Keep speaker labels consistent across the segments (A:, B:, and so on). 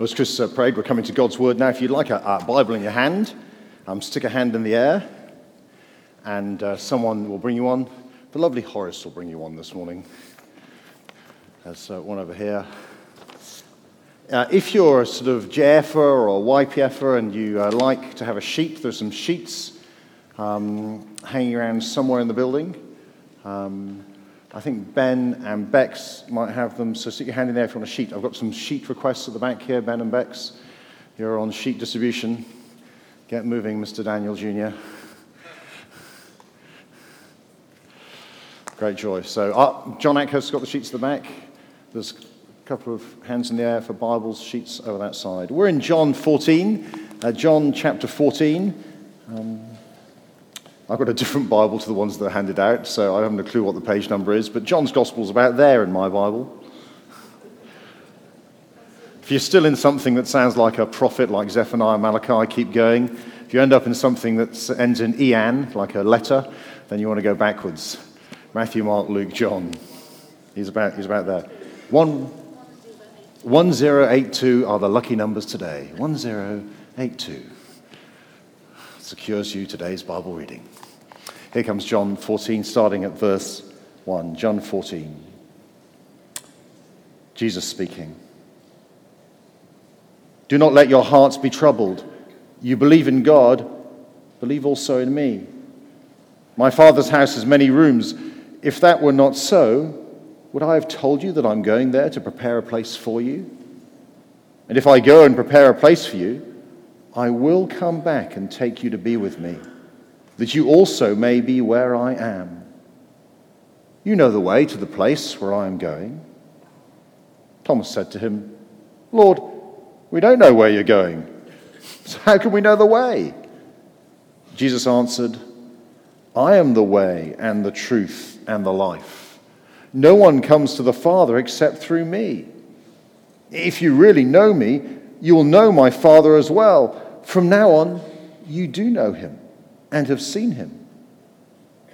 A: As Chris uh, prayed, we're coming to God's Word now. If you'd like a, a Bible in your hand, um, stick a hand in the air, and uh, someone will bring you one. The lovely Horace will bring you one this morning. There's uh, one over here. Uh, if you're a sort of JFer or YPFer and you uh, like to have a sheet, there's some sheets um, hanging around somewhere in the building. Um, I think Ben and Bex might have them, so stick your hand in there if you want a sheet. I've got some sheet requests at the back here, Ben and Bex. You're on sheet distribution. Get moving, Mr. Daniel Jr. Great joy. So, uh, John Eckhurst's got the sheets at the back. There's a couple of hands in the air for Bibles, sheets over that side. We're in John 14, uh, John chapter 14. Um, I've got a different Bible to the ones that are handed out, so I haven't a clue what the page number is, but John's Gospel is about there in my Bible. If you're still in something that sounds like a prophet like Zephaniah, Malachi, keep going. If you end up in something that ends in Ian, like a letter, then you want to go backwards. Matthew, Mark, Luke, John. He's about, he's about there. One, 1082 are the lucky numbers today. 1082 secures you today's Bible reading. Here comes John 14, starting at verse 1. John 14. Jesus speaking. Do not let your hearts be troubled. You believe in God, believe also in me. My Father's house has many rooms. If that were not so, would I have told you that I'm going there to prepare a place for you? And if I go and prepare a place for you, I will come back and take you to be with me that you also may be where I am. You know the way to the place where I am going. Thomas said to him, Lord, we don't know where you're going, so how can we know the way? Jesus answered, I am the way and the truth and the life. No one comes to the Father except through me. If you really know me, you will know my Father as well. From now on, you do know him and have seen him.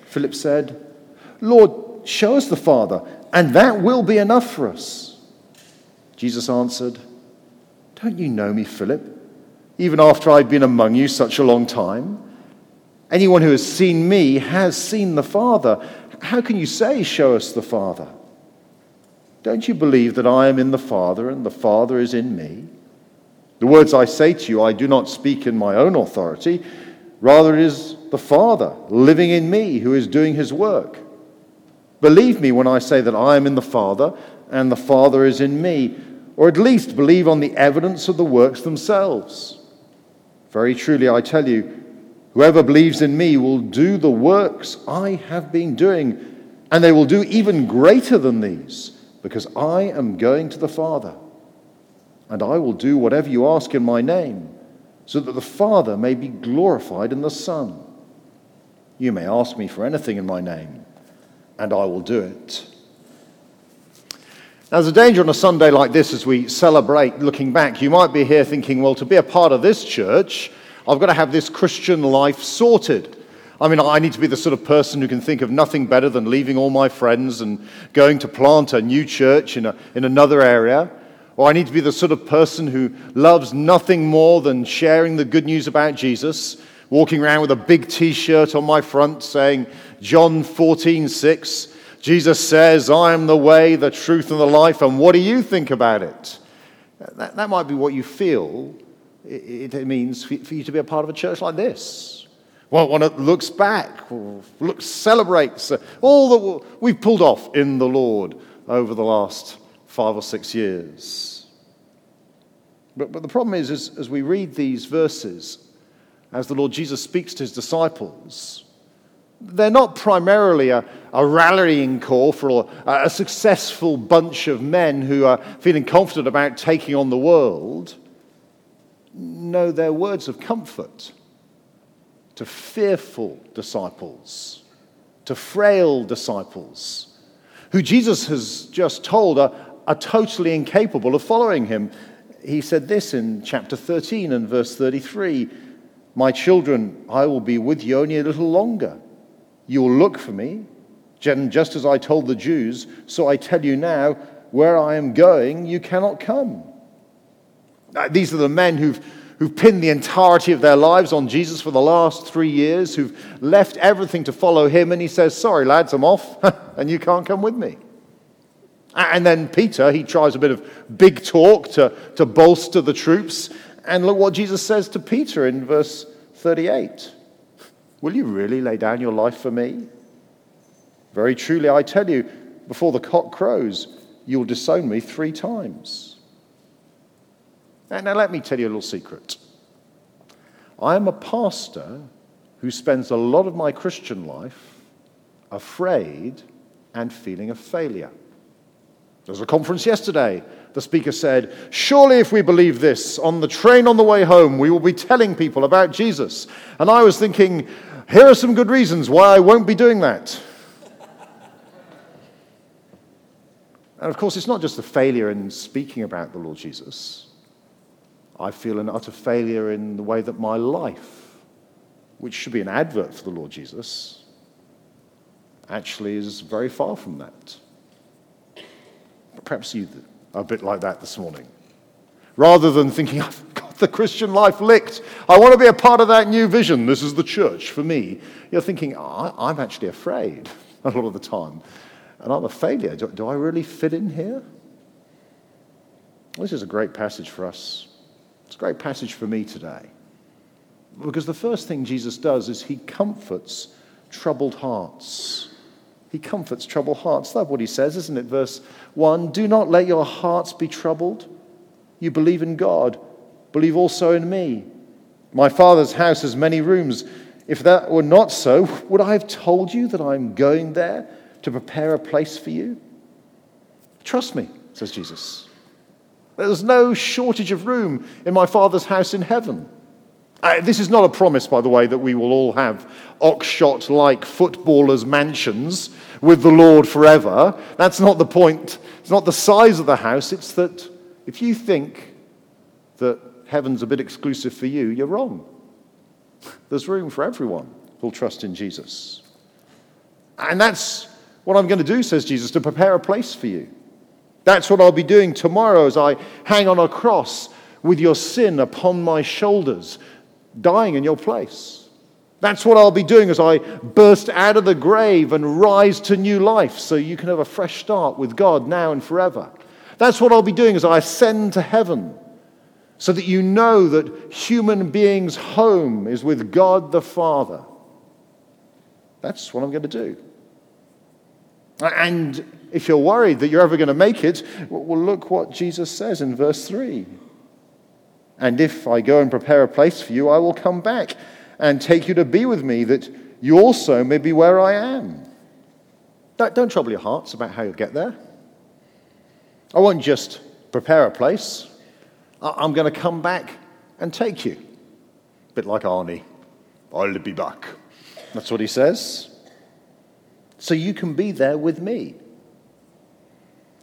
A: Philip said, Lord, show us the Father, and that will be enough for us. Jesus answered, Don't you know me, Philip, even after I've been among you such a long time? Anyone who has seen me has seen the Father. How can you say, Show us the Father? Don't you believe that I am in the Father and the Father is in me? The words I say to you, I do not speak in my own authority. Rather, it is the Father living in me who is doing his work. Believe me when I say that I am in the Father and the Father is in me, or at least believe on the evidence of the works themselves. Very truly, I tell you, whoever believes in me will do the works I have been doing, and they will do even greater than these, because I am going to the Father. And I will do whatever you ask in my name so that the Father may be glorified in the Son. You may ask me for anything in my name, and I will do it. Now, there's a danger on a Sunday like this as we celebrate looking back. You might be here thinking, well, to be a part of this church, I've got to have this Christian life sorted. I mean, I need to be the sort of person who can think of nothing better than leaving all my friends and going to plant a new church in, a, in another area. Or I need to be the sort of person who loves nothing more than sharing the good news about Jesus, walking around with a big t shirt on my front saying, John 14, 6. Jesus says, I am the way, the truth, and the life, and what do you think about it? That, that might be what you feel it, it means for you to be a part of a church like this. Well, one that looks back, looks, celebrates all that we've pulled off in the Lord over the last five or six years. But, but the problem is, is, as we read these verses, as the Lord Jesus speaks to his disciples, they're not primarily a, a rallying call for a, a successful bunch of men who are feeling confident about taking on the world. No, they're words of comfort to fearful disciples, to frail disciples, who Jesus has just told are, are totally incapable of following him. He said this in chapter 13 and verse 33 My children, I will be with you only a little longer. You will look for me, just as I told the Jews, so I tell you now, where I am going, you cannot come. Uh, these are the men who've, who've pinned the entirety of their lives on Jesus for the last three years, who've left everything to follow him. And he says, Sorry, lads, I'm off, and you can't come with me. And then Peter, he tries a bit of big talk to, to bolster the troops. And look what Jesus says to Peter in verse 38 Will you really lay down your life for me? Very truly, I tell you, before the cock crows, you'll disown me three times. Now, let me tell you a little secret. I am a pastor who spends a lot of my Christian life afraid and feeling a failure. There was a conference yesterday. The speaker said, Surely, if we believe this, on the train on the way home, we will be telling people about Jesus. And I was thinking, here are some good reasons why I won't be doing that. and of course, it's not just a failure in speaking about the Lord Jesus. I feel an utter failure in the way that my life, which should be an advert for the Lord Jesus, actually is very far from that. Perhaps you are a bit like that this morning. Rather than thinking, I've got the Christian life licked, I want to be a part of that new vision, this is the church for me, you're thinking, oh, I'm actually afraid a lot of the time. And I'm a failure. Do, do I really fit in here? This is a great passage for us it's a great passage for me today. Because the first thing Jesus does is he comforts troubled hearts. He comforts troubled hearts. That's what he says, isn't it? Verse 1 Do not let your hearts be troubled. You believe in God, believe also in me. My Father's house has many rooms. If that were not so, would I have told you that I'm going there to prepare a place for you? Trust me, says Jesus. There's no shortage of room in my Father's house in heaven. Uh, this is not a promise, by the way, that we will all have Oxshott like footballers' mansions with the Lord forever. That's not the point. It's not the size of the house. It's that if you think that heaven's a bit exclusive for you, you're wrong. There's room for everyone who'll trust in Jesus. And that's what I'm going to do, says Jesus, to prepare a place for you. That's what I'll be doing tomorrow as I hang on a cross with your sin upon my shoulders, dying in your place. That's what I'll be doing as I burst out of the grave and rise to new life so you can have a fresh start with God now and forever. That's what I'll be doing as I ascend to heaven so that you know that human beings' home is with God the Father. That's what I'm going to do. And if you're worried that you're ever going to make it, well, look what Jesus says in verse 3. And if I go and prepare a place for you, I will come back and take you to be with me, that you also may be where I am. Don't trouble your hearts about how you'll get there. I won't just prepare a place, I'm going to come back and take you. A bit like Arnie. I'll be back. That's what he says. So you can be there with me.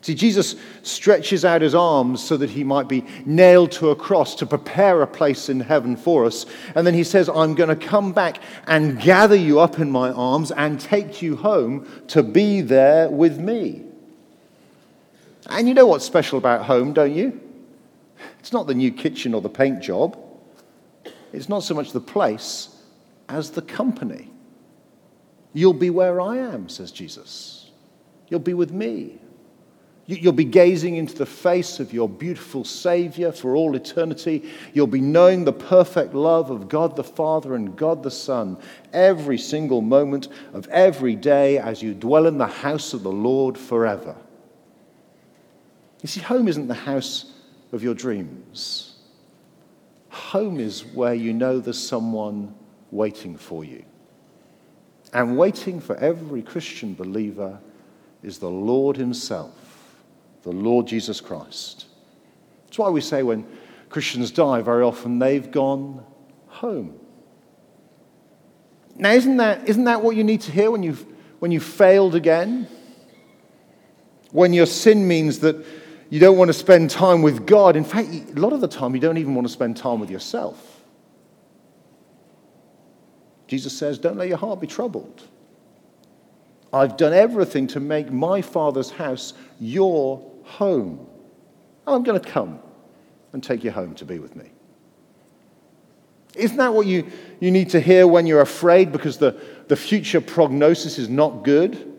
A: See, Jesus stretches out his arms so that he might be nailed to a cross to prepare a place in heaven for us. And then he says, I'm going to come back and gather you up in my arms and take you home to be there with me. And you know what's special about home, don't you? It's not the new kitchen or the paint job, it's not so much the place as the company. You'll be where I am, says Jesus. You'll be with me. You'll be gazing into the face of your beautiful Savior for all eternity. You'll be knowing the perfect love of God the Father and God the Son every single moment of every day as you dwell in the house of the Lord forever. You see, home isn't the house of your dreams. Home is where you know there's someone waiting for you. And waiting for every Christian believer is the Lord Himself the Lord Jesus Christ. That's why we say when Christians die, very often they've gone home. Now, isn't that, isn't that what you need to hear when you've, when you've failed again? When your sin means that you don't want to spend time with God. In fact, a lot of the time, you don't even want to spend time with yourself. Jesus says, Don't let your heart be troubled. I've done everything to make my Father's house your home. I'm going to come and take you home to be with me. Isn't that what you, you need to hear when you're afraid because the, the future prognosis is not good?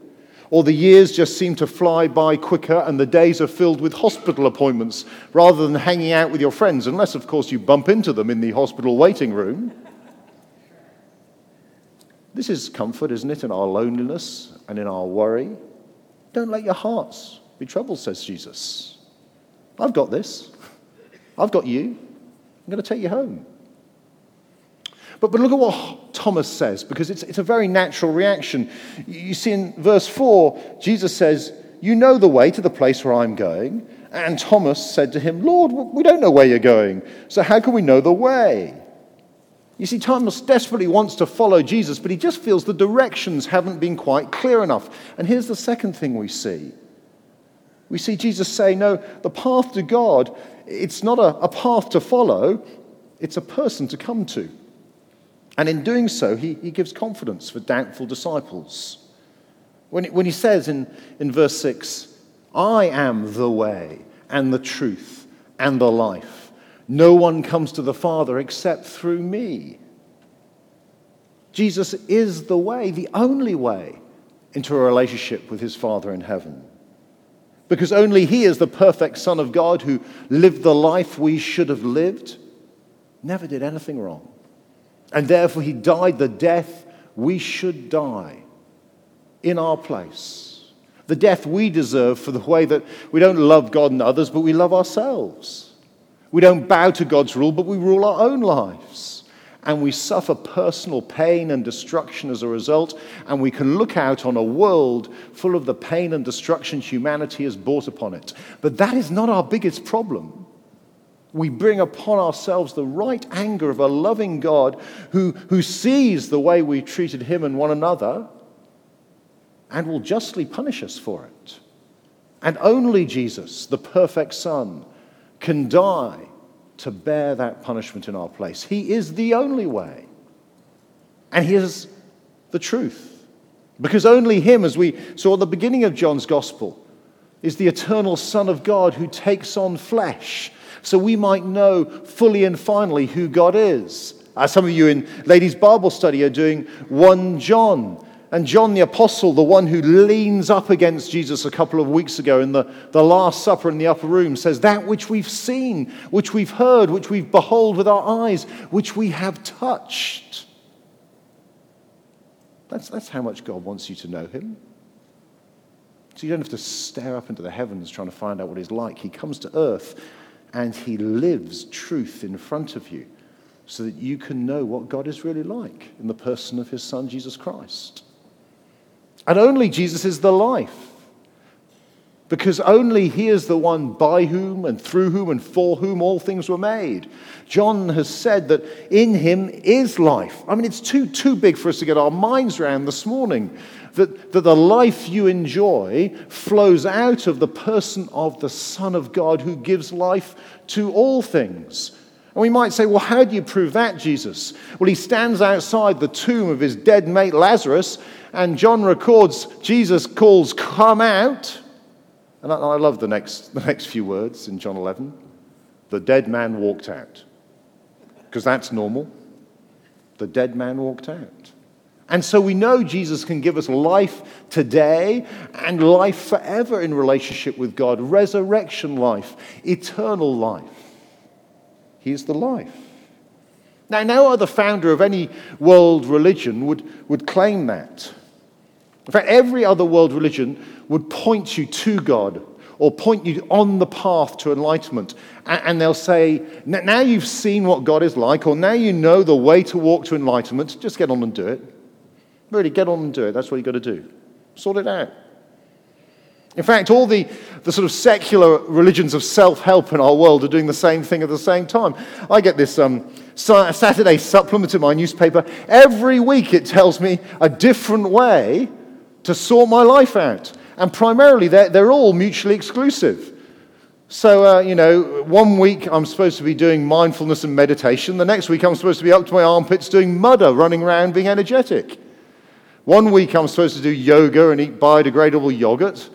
A: Or the years just seem to fly by quicker and the days are filled with hospital appointments rather than hanging out with your friends, unless, of course, you bump into them in the hospital waiting room. This is comfort, isn't it, in our loneliness and in our worry? Don't let your hearts be troubled, says Jesus. I've got this. I've got you. I'm going to take you home. But, but look at what Thomas says, because it's, it's a very natural reaction. You see, in verse 4, Jesus says, You know the way to the place where I'm going. And Thomas said to him, Lord, we don't know where you're going, so how can we know the way? You see, Thomas desperately wants to follow Jesus, but he just feels the directions haven't been quite clear enough. And here's the second thing we see we see Jesus say, No, the path to God, it's not a, a path to follow, it's a person to come to. And in doing so, he, he gives confidence for doubtful disciples. When, when he says in, in verse 6, I am the way and the truth and the life. No one comes to the Father except through me. Jesus is the way, the only way into a relationship with his Father in heaven. Because only he is the perfect Son of God who lived the life we should have lived, never did anything wrong. And therefore, he died the death we should die in our place. The death we deserve for the way that we don't love God and others, but we love ourselves. We don't bow to God's rule, but we rule our own lives. And we suffer personal pain and destruction as a result. And we can look out on a world full of the pain and destruction humanity has brought upon it. But that is not our biggest problem we bring upon ourselves the right anger of a loving God who, who sees the way we treated him and one another and will justly punish us for it. And only Jesus, the perfect Son, can die to bear that punishment in our place. He is the only way. And He is the truth. Because only Him, as we saw at the beginning of John's Gospel, is the eternal Son of God who takes on flesh so we might know fully and finally who God is. As some of you in ladies' Bible study are doing 1 John. And John the Apostle, the one who leans up against Jesus a couple of weeks ago in the, the Last Supper in the upper room, says, That which we've seen, which we've heard, which we've behold with our eyes, which we have touched. That's, that's how much God wants you to know him. So you don't have to stare up into the heavens trying to find out what he's like. He comes to earth and he lives truth in front of you so that you can know what God is really like in the person of his son, Jesus Christ. And only Jesus is the life. Because only he is the one by whom and through whom and for whom all things were made. John has said that in him is life. I mean, it's too, too big for us to get our minds around this morning that, that the life you enjoy flows out of the person of the Son of God who gives life to all things. And we might say, well, how do you prove that, Jesus? Well, he stands outside the tomb of his dead mate Lazarus, and John records Jesus calls, Come out. And I, I love the next, the next few words in John 11. The dead man walked out. Because that's normal. The dead man walked out. And so we know Jesus can give us life today and life forever in relationship with God, resurrection life, eternal life. He is the life. Now, no other founder of any world religion would, would claim that. In fact, every other world religion would point you to God or point you on the path to enlightenment. And they'll say, Now you've seen what God is like, or now you know the way to walk to enlightenment, just get on and do it. Really, get on and do it. That's what you've got to do. Sort it out. In fact, all the, the sort of secular religions of self help in our world are doing the same thing at the same time. I get this um, Saturday supplement in my newspaper. Every week it tells me a different way to sort my life out. And primarily, they're, they're all mutually exclusive. So, uh, you know, one week I'm supposed to be doing mindfulness and meditation. The next week I'm supposed to be up to my armpits doing mudder, running around being energetic. One week I'm supposed to do yoga and eat biodegradable yogurt.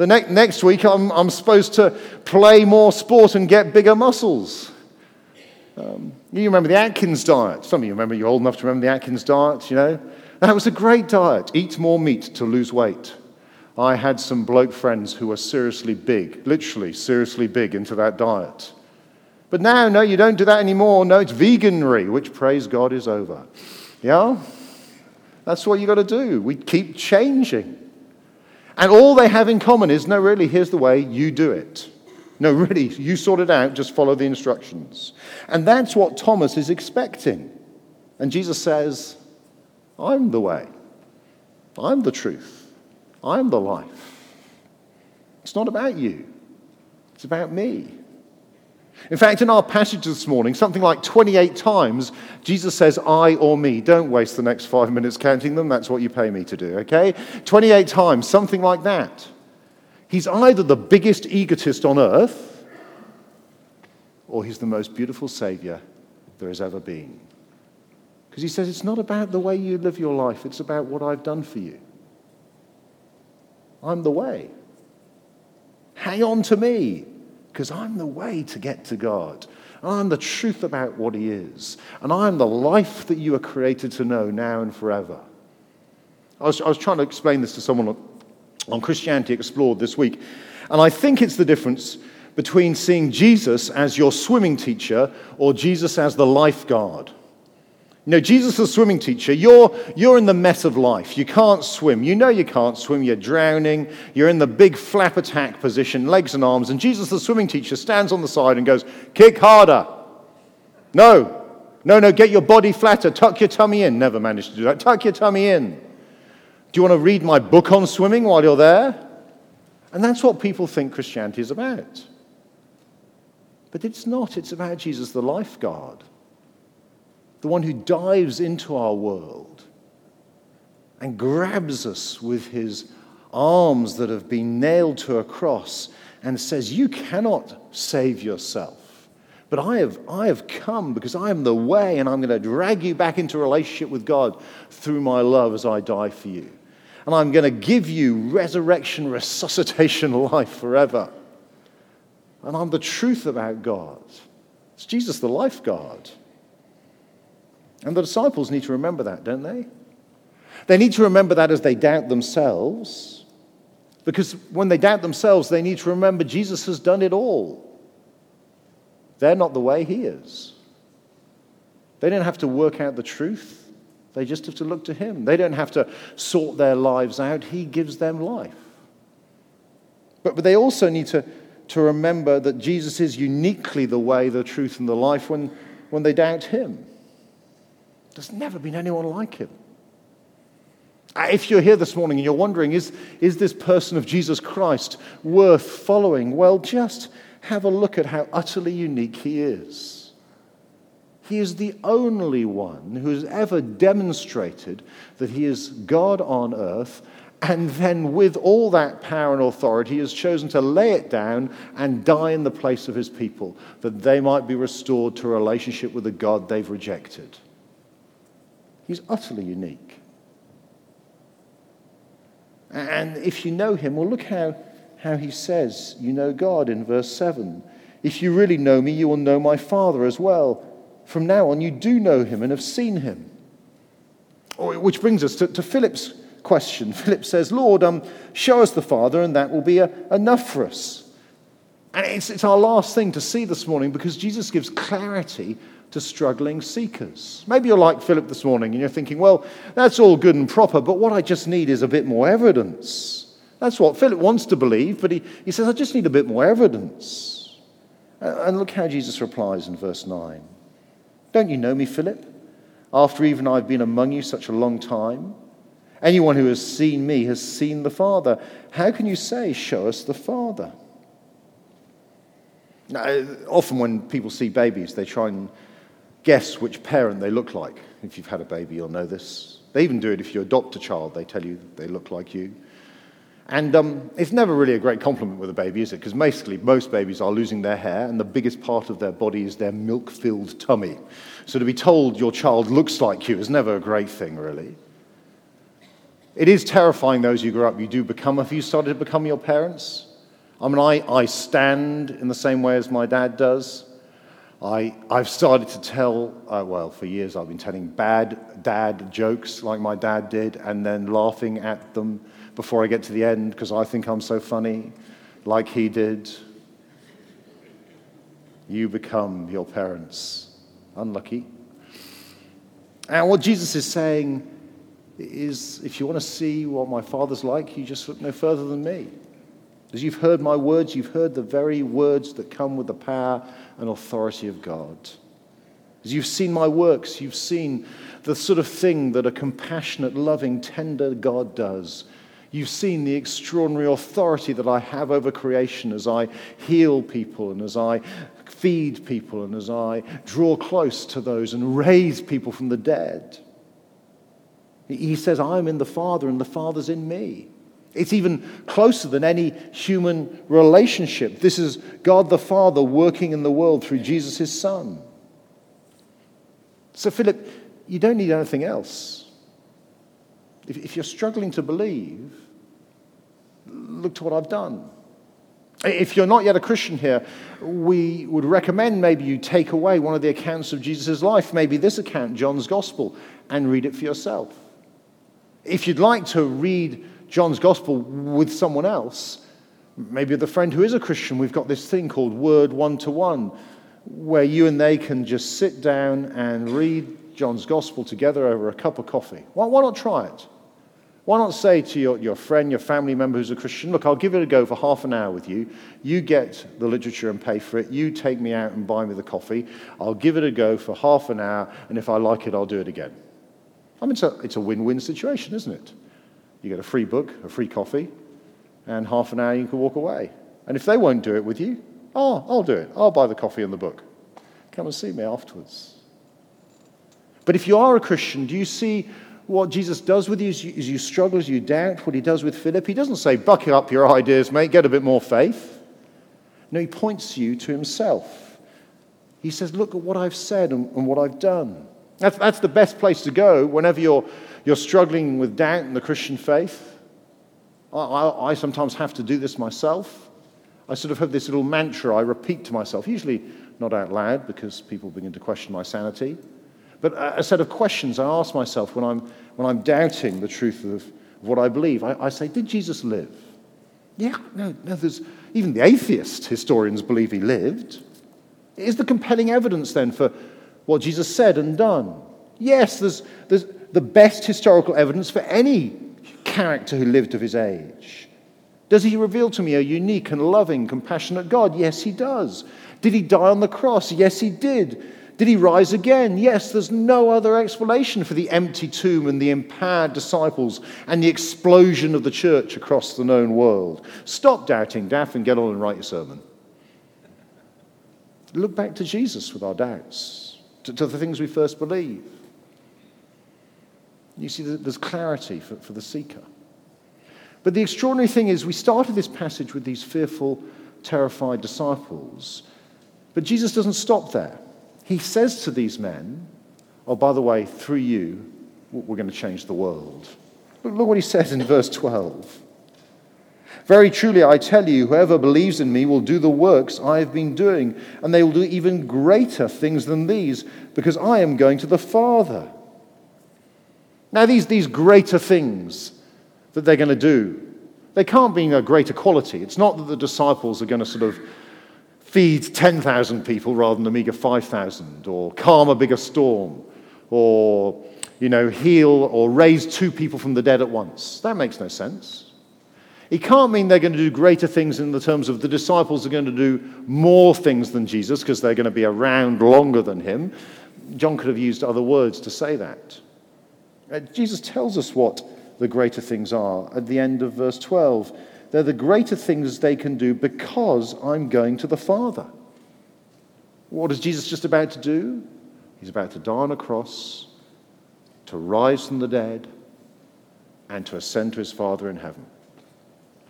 A: The ne- next week, I'm, I'm supposed to play more sport and get bigger muscles. Um, you remember the Atkins diet. Some of you remember, you're old enough to remember the Atkins diet, you know. That was a great diet. Eat more meat to lose weight. I had some bloke friends who were seriously big, literally seriously big into that diet. But now, no, you don't do that anymore. No, it's veganry, which praise God is over. Yeah? That's what you've got to do. We keep changing. And all they have in common is no, really, here's the way you do it. No, really, you sort it out, just follow the instructions. And that's what Thomas is expecting. And Jesus says, I'm the way, I'm the truth, I'm the life. It's not about you, it's about me. In fact, in our passage this morning, something like 28 times, Jesus says, I or me. Don't waste the next five minutes counting them. That's what you pay me to do, okay? 28 times, something like that. He's either the biggest egotist on earth or he's the most beautiful Savior there has ever been. Because he says it's not about the way you live your life, it's about what I've done for you. I'm the way. Hang on to me because I'm the way to get to God. I'm the truth about what He is. And I'm the life that you are created to know now and forever. I was, I was trying to explain this to someone on, on Christianity Explored this week. And I think it's the difference between seeing Jesus as your swimming teacher or Jesus as the lifeguard. You know, Jesus a swimming teacher. You're, you're in the mess of life. You can't swim. You know you can't swim. You're drowning. You're in the big flap attack position, legs and arms. And Jesus, the swimming teacher, stands on the side and goes, Kick harder. No. No, no, get your body flatter. Tuck your tummy in. Never managed to do that. Tuck your tummy in. Do you want to read my book on swimming while you're there? And that's what people think Christianity is about. But it's not. It's about Jesus, the lifeguard the one who dives into our world and grabs us with his arms that have been nailed to a cross and says, You cannot save yourself. But I have, I have come because I am the way, and I'm going to drag you back into relationship with God through my love as I die for you. And I'm going to give you resurrection, resuscitation life forever. And I'm the truth about God. It's Jesus, the life God. And the disciples need to remember that, don't they? They need to remember that as they doubt themselves, because when they doubt themselves, they need to remember Jesus has done it all. They're not the way He is. They don't have to work out the truth, they just have to look to Him. They don't have to sort their lives out, He gives them life. But, but they also need to, to remember that Jesus is uniquely the way, the truth, and the life when, when they doubt Him. There's never been anyone like him. Uh, if you're here this morning and you're wondering, is, is this person of Jesus Christ worth following? Well, just have a look at how utterly unique he is. He is the only one who has ever demonstrated that he is God on earth, and then, with all that power and authority, he has chosen to lay it down and die in the place of his people, that they might be restored to a relationship with the God they've rejected. He's utterly unique. And if you know him, well, look how, how he says, You know God in verse 7. If you really know me, you will know my Father as well. From now on, you do know him and have seen him. Which brings us to, to Philip's question. Philip says, Lord, um, show us the Father, and that will be a, enough for us. And it's, it's our last thing to see this morning because Jesus gives clarity to struggling seekers. Maybe you're like Philip this morning and you're thinking, well, that's all good and proper, but what I just need is a bit more evidence. That's what Philip wants to believe, but he, he says, I just need a bit more evidence. And look how Jesus replies in verse 9 Don't you know me, Philip? After even I've been among you such a long time? Anyone who has seen me has seen the Father. How can you say, Show us the Father? Now, often when people see babies, they try and guess which parent they look like. If you've had a baby, you'll know this. They even do it if you adopt a child, they tell you they look like you. And um, it's never really a great compliment with a baby, is it? Because basically, most babies are losing their hair, and the biggest part of their body is their milk filled tummy. So to be told your child looks like you is never a great thing, really. It is terrifying, those you grow up, you do become, if you started to become your parents? I mean, I, I stand in the same way as my dad does. I, I've started to tell, uh, well, for years I've been telling bad dad jokes like my dad did and then laughing at them before I get to the end because I think I'm so funny, like he did. You become your parents. Unlucky. And what Jesus is saying is if you want to see what my Father's like, you just look no further than me. As you've heard my words, you've heard the very words that come with the power and authority of God. As you've seen my works, you've seen the sort of thing that a compassionate, loving, tender God does. You've seen the extraordinary authority that I have over creation as I heal people and as I feed people and as I draw close to those and raise people from the dead. He says, I'm in the Father and the Father's in me. It's even closer than any human relationship. This is God the Father working in the world through Jesus, his Son. So, Philip, you don't need anything else. If, if you're struggling to believe, look to what I've done. If you're not yet a Christian here, we would recommend maybe you take away one of the accounts of Jesus' life, maybe this account, John's Gospel, and read it for yourself. If you'd like to read John's gospel with someone else, maybe a friend who is a Christian, we've got this thing called Word One to One, where you and they can just sit down and read John's gospel together over a cup of coffee. Why, why not try it? Why not say to your, your friend, your family member who's a Christian, look, I'll give it a go for half an hour with you. You get the literature and pay for it. You take me out and buy me the coffee. I'll give it a go for half an hour, and if I like it, I'll do it again. I mean, it's a, it's a win win situation, isn't it? You get a free book, a free coffee, and half an hour you can walk away. And if they won't do it with you, oh, I'll do it. I'll buy the coffee and the book. Come and see me afterwards. But if you are a Christian, do you see what Jesus does with you as you, as you struggle, as you doubt, what he does with Philip? He doesn't say, bucket up your ideas, mate, get a bit more faith. No, he points you to himself. He says, Look at what I've said and, and what I've done. That's, that's the best place to go whenever you're you're struggling with doubt in the Christian faith. I, I, I, sometimes have to do this myself. I sort of have this little mantra I repeat to myself, usually not out loud because people begin to question my sanity, but a, set of questions I ask myself when I'm, when I'm doubting the truth of what I believe. I, I say, Did Jesus live? Yeah, no, no, there's, even the atheist historians believe he lived. Is the compelling evidence then for what Jesus said and done? Yes, there's, there's, the best historical evidence for any character who lived of his age. Does he reveal to me a unique and loving, compassionate God? Yes, he does. Did he die on the cross? Yes, he did. Did he rise again? Yes, there's no other explanation for the empty tomb and the empowered disciples and the explosion of the church across the known world. Stop doubting, Daff, and get on and write your sermon. Look back to Jesus with our doubts, to, to the things we first believe. You see, there's clarity for, for the seeker. But the extraordinary thing is, we started this passage with these fearful, terrified disciples. But Jesus doesn't stop there. He says to these men, Oh, by the way, through you, we're going to change the world. Look, look what he says in verse 12. Very truly, I tell you, whoever believes in me will do the works I have been doing, and they will do even greater things than these, because I am going to the Father. Now, these, these greater things that they're going to do, they can't be a greater quality. It's not that the disciples are going to sort of feed 10,000 people rather than a meager 5,000, or calm a bigger storm, or, you know, heal or raise two people from the dead at once. That makes no sense. It can't mean they're going to do greater things in the terms of the disciples are going to do more things than Jesus because they're going to be around longer than him. John could have used other words to say that. Uh, Jesus tells us what the greater things are at the end of verse 12. They're the greater things they can do because I'm going to the Father. What is Jesus just about to do? He's about to die on a cross, to rise from the dead, and to ascend to his Father in heaven.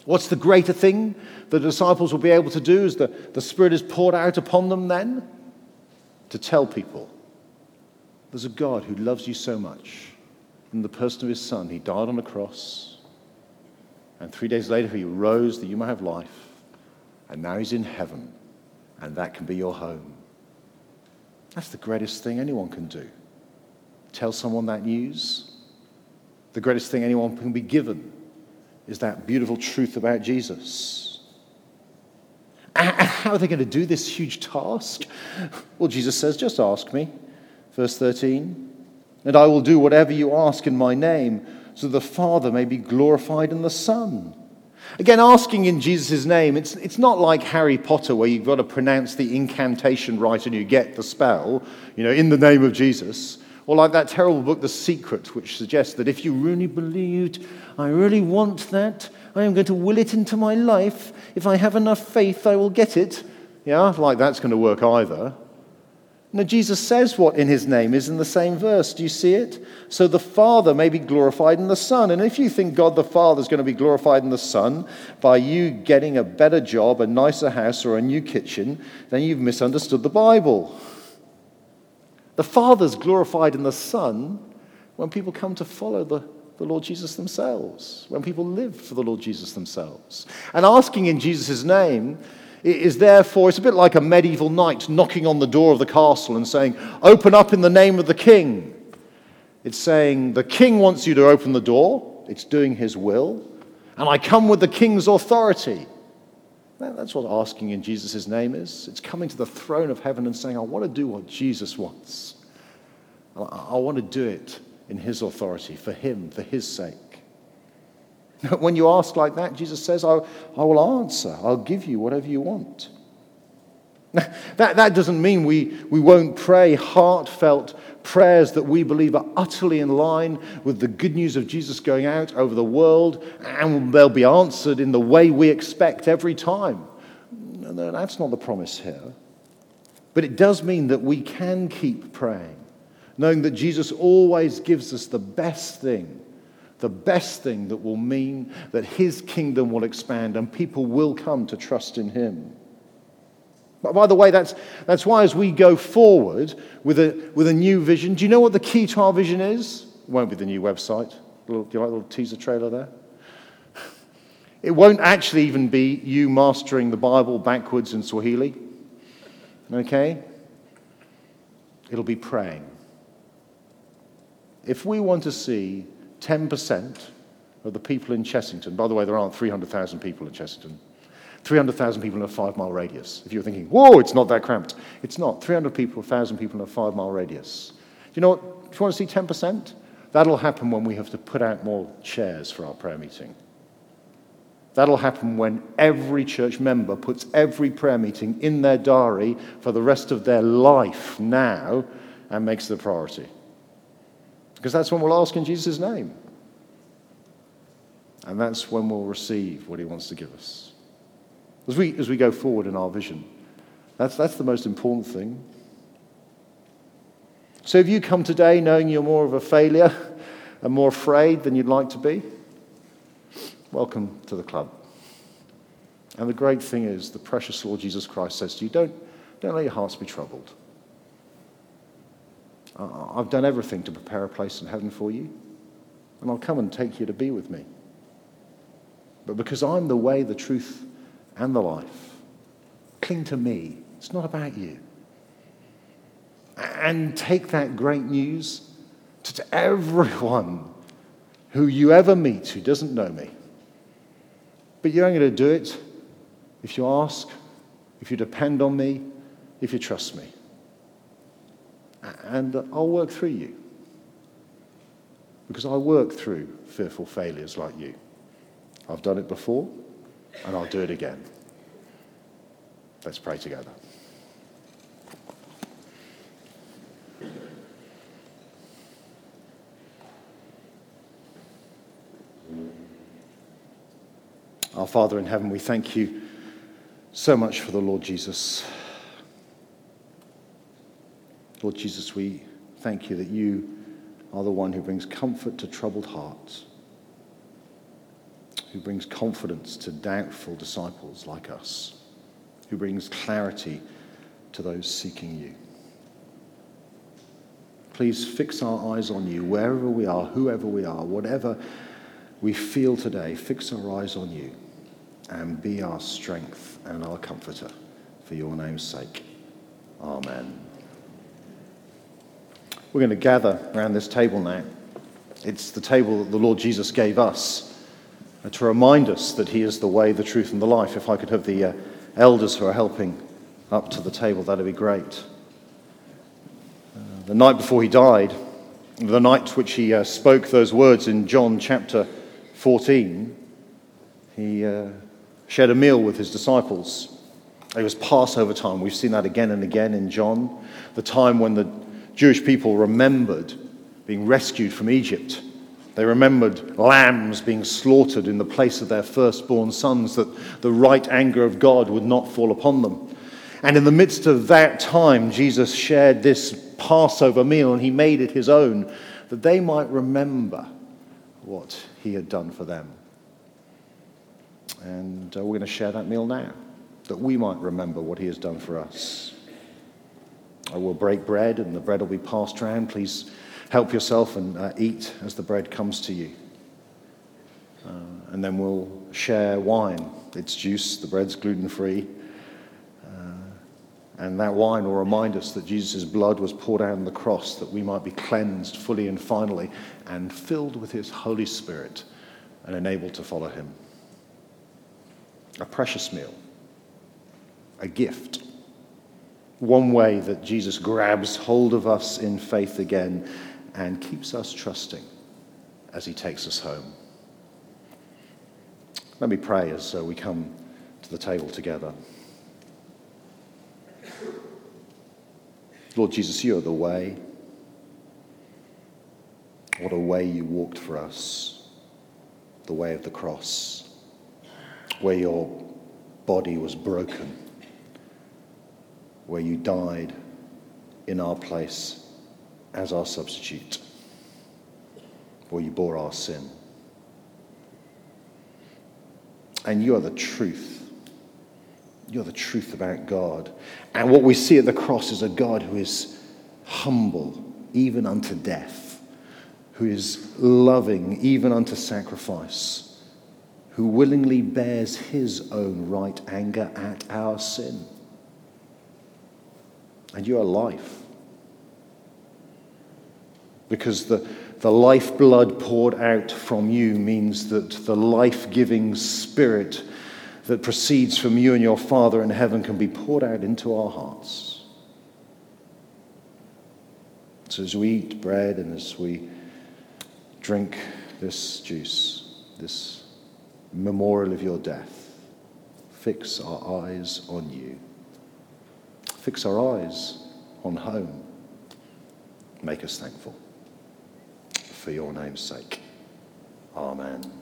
A: What's the greater thing the disciples will be able to do as the, the Spirit is poured out upon them then? To tell people there's a God who loves you so much in the person of his Son. He died on the cross, and three days later he rose that you might have life, and now he's in heaven, and that can be your home. That's the greatest thing anyone can do. Tell someone that news. The greatest thing anyone can be given is that beautiful truth about Jesus. How are they going to do this huge task? Well, Jesus says, just ask me. Verse 13, and I will do whatever you ask in my name, so the Father may be glorified in the Son. Again, asking in Jesus' name, it's, it's not like Harry Potter where you've got to pronounce the incantation right and you get the spell, you know, in the name of Jesus. Or like that terrible book, The Secret, which suggests that if you really believed, I really want that, I am going to will it into my life. If I have enough faith, I will get it. Yeah, like that's going to work either. Now, Jesus says what in his name is in the same verse. Do you see it? So the Father may be glorified in the Son. And if you think God the Father is going to be glorified in the Son by you getting a better job, a nicer house, or a new kitchen, then you've misunderstood the Bible. The Father's glorified in the Son when people come to follow the, the Lord Jesus themselves, when people live for the Lord Jesus themselves. And asking in Jesus' name is therefore, it's a bit like a medieval knight knocking on the door of the castle and saying, Open up in the name of the king. It's saying, The king wants you to open the door, it's doing his will, and I come with the king's authority. That's what asking in Jesus' name is. It's coming to the throne of heaven and saying, I want to do what Jesus wants. I want to do it in his authority, for him, for his sake. When you ask like that, Jesus says, I, I will answer. I'll give you whatever you want. That, that doesn't mean we, we won't pray heartfelt prayers that we believe are utterly in line with the good news of Jesus going out over the world and they'll be answered in the way we expect every time. No, that's not the promise here. But it does mean that we can keep praying, knowing that Jesus always gives us the best thing the best thing that will mean that his kingdom will expand and people will come to trust in him. But by the way, that's, that's why as we go forward with a, with a new vision, do you know what the key to our vision is? It won't be the new website. Little, do you like a little teaser trailer there? It won't actually even be you mastering the Bible backwards in Swahili. Okay? It'll be praying. If we want to see 10% of the people in Chessington, by the way, there aren't 300,000 people in Chessington, 300,000 people in a five mile radius. If you're thinking, whoa, it's not that cramped. It's not. 300 people, 1,000 people in a five mile radius. Do you know what? If you want to see 10%, that'll happen when we have to put out more chairs for our prayer meeting. That'll happen when every church member puts every prayer meeting in their diary for the rest of their life now and makes it a priority. Because that's when we'll ask in Jesus' name. And that's when we'll receive what he wants to give us. As we, as we go forward in our vision, that's, that's the most important thing. So if you come today knowing you're more of a failure and more afraid than you'd like to be, welcome to the club. And the great thing is, the precious Lord Jesus Christ says to you, don't, don't let your hearts be troubled. I've done everything to prepare a place in heaven for you, and I'll come and take you to be with me. But because I'm the way, the truth, and the life, cling to me. It's not about you. And take that great news to everyone who you ever meet who doesn't know me. But you're only going to do it if you ask, if you depend on me, if you trust me and I'll work through you. Because I work through fearful failures like you. I've done it before, and I'll do it again. Let's pray together. Our Father in heaven, we thank you so much for the Lord Jesus. Lord Jesus, we thank you that you are the one who brings comfort to troubled hearts, who brings confidence to doubtful disciples like us, who brings clarity to those seeking you. Please fix our eyes on you wherever we are, whoever we are, whatever we feel today. Fix our eyes on you and be our strength and our comforter for your name's sake. Amen. We're going to gather around this table now. It's the table that the Lord Jesus gave us uh, to remind us that He is the way, the truth, and the life. If I could have the uh, elders who are helping up to the table, that'd be great. Uh, the night before He died, the night which He uh, spoke those words in John chapter 14, He uh, shared a meal with His disciples. It was Passover time. We've seen that again and again in John, the time when the Jewish people remembered being rescued from Egypt. They remembered lambs being slaughtered in the place of their firstborn sons, that the right anger of God would not fall upon them. And in the midst of that time, Jesus shared this Passover meal and he made it his own, that they might remember what he had done for them. And uh, we're going to share that meal now, that we might remember what he has done for us. I will break bread and the bread will be passed around. Please help yourself and uh, eat as the bread comes to you. Uh, and then we'll share wine. It's juice, the bread's gluten free. Uh, and that wine will remind us that Jesus' blood was poured out on the cross that we might be cleansed fully and finally and filled with his Holy Spirit and enabled to follow him. A precious meal, a gift one way that Jesus grabs hold of us in faith again and keeps us trusting as he takes us home. Let me pray as uh, we come to the table together. Lord Jesus, you are the way. What a way you walked for us, the way of the cross, where your body was broken where you died in our place as our substitute, where you bore our sin. And you are the truth. You're the truth about God. And what we see at the cross is a God who is humble even unto death, who is loving even unto sacrifice, who willingly bears his own right anger at our sin and you are life. Because the, the lifeblood poured out from you means that the life giving spirit that proceeds from you and your Father in heaven can be poured out into our hearts. So as we eat bread and as we drink this juice, this memorial of your death, fix our eyes on you fix our eyes on home. Make us thankful for your name's sake. Amen.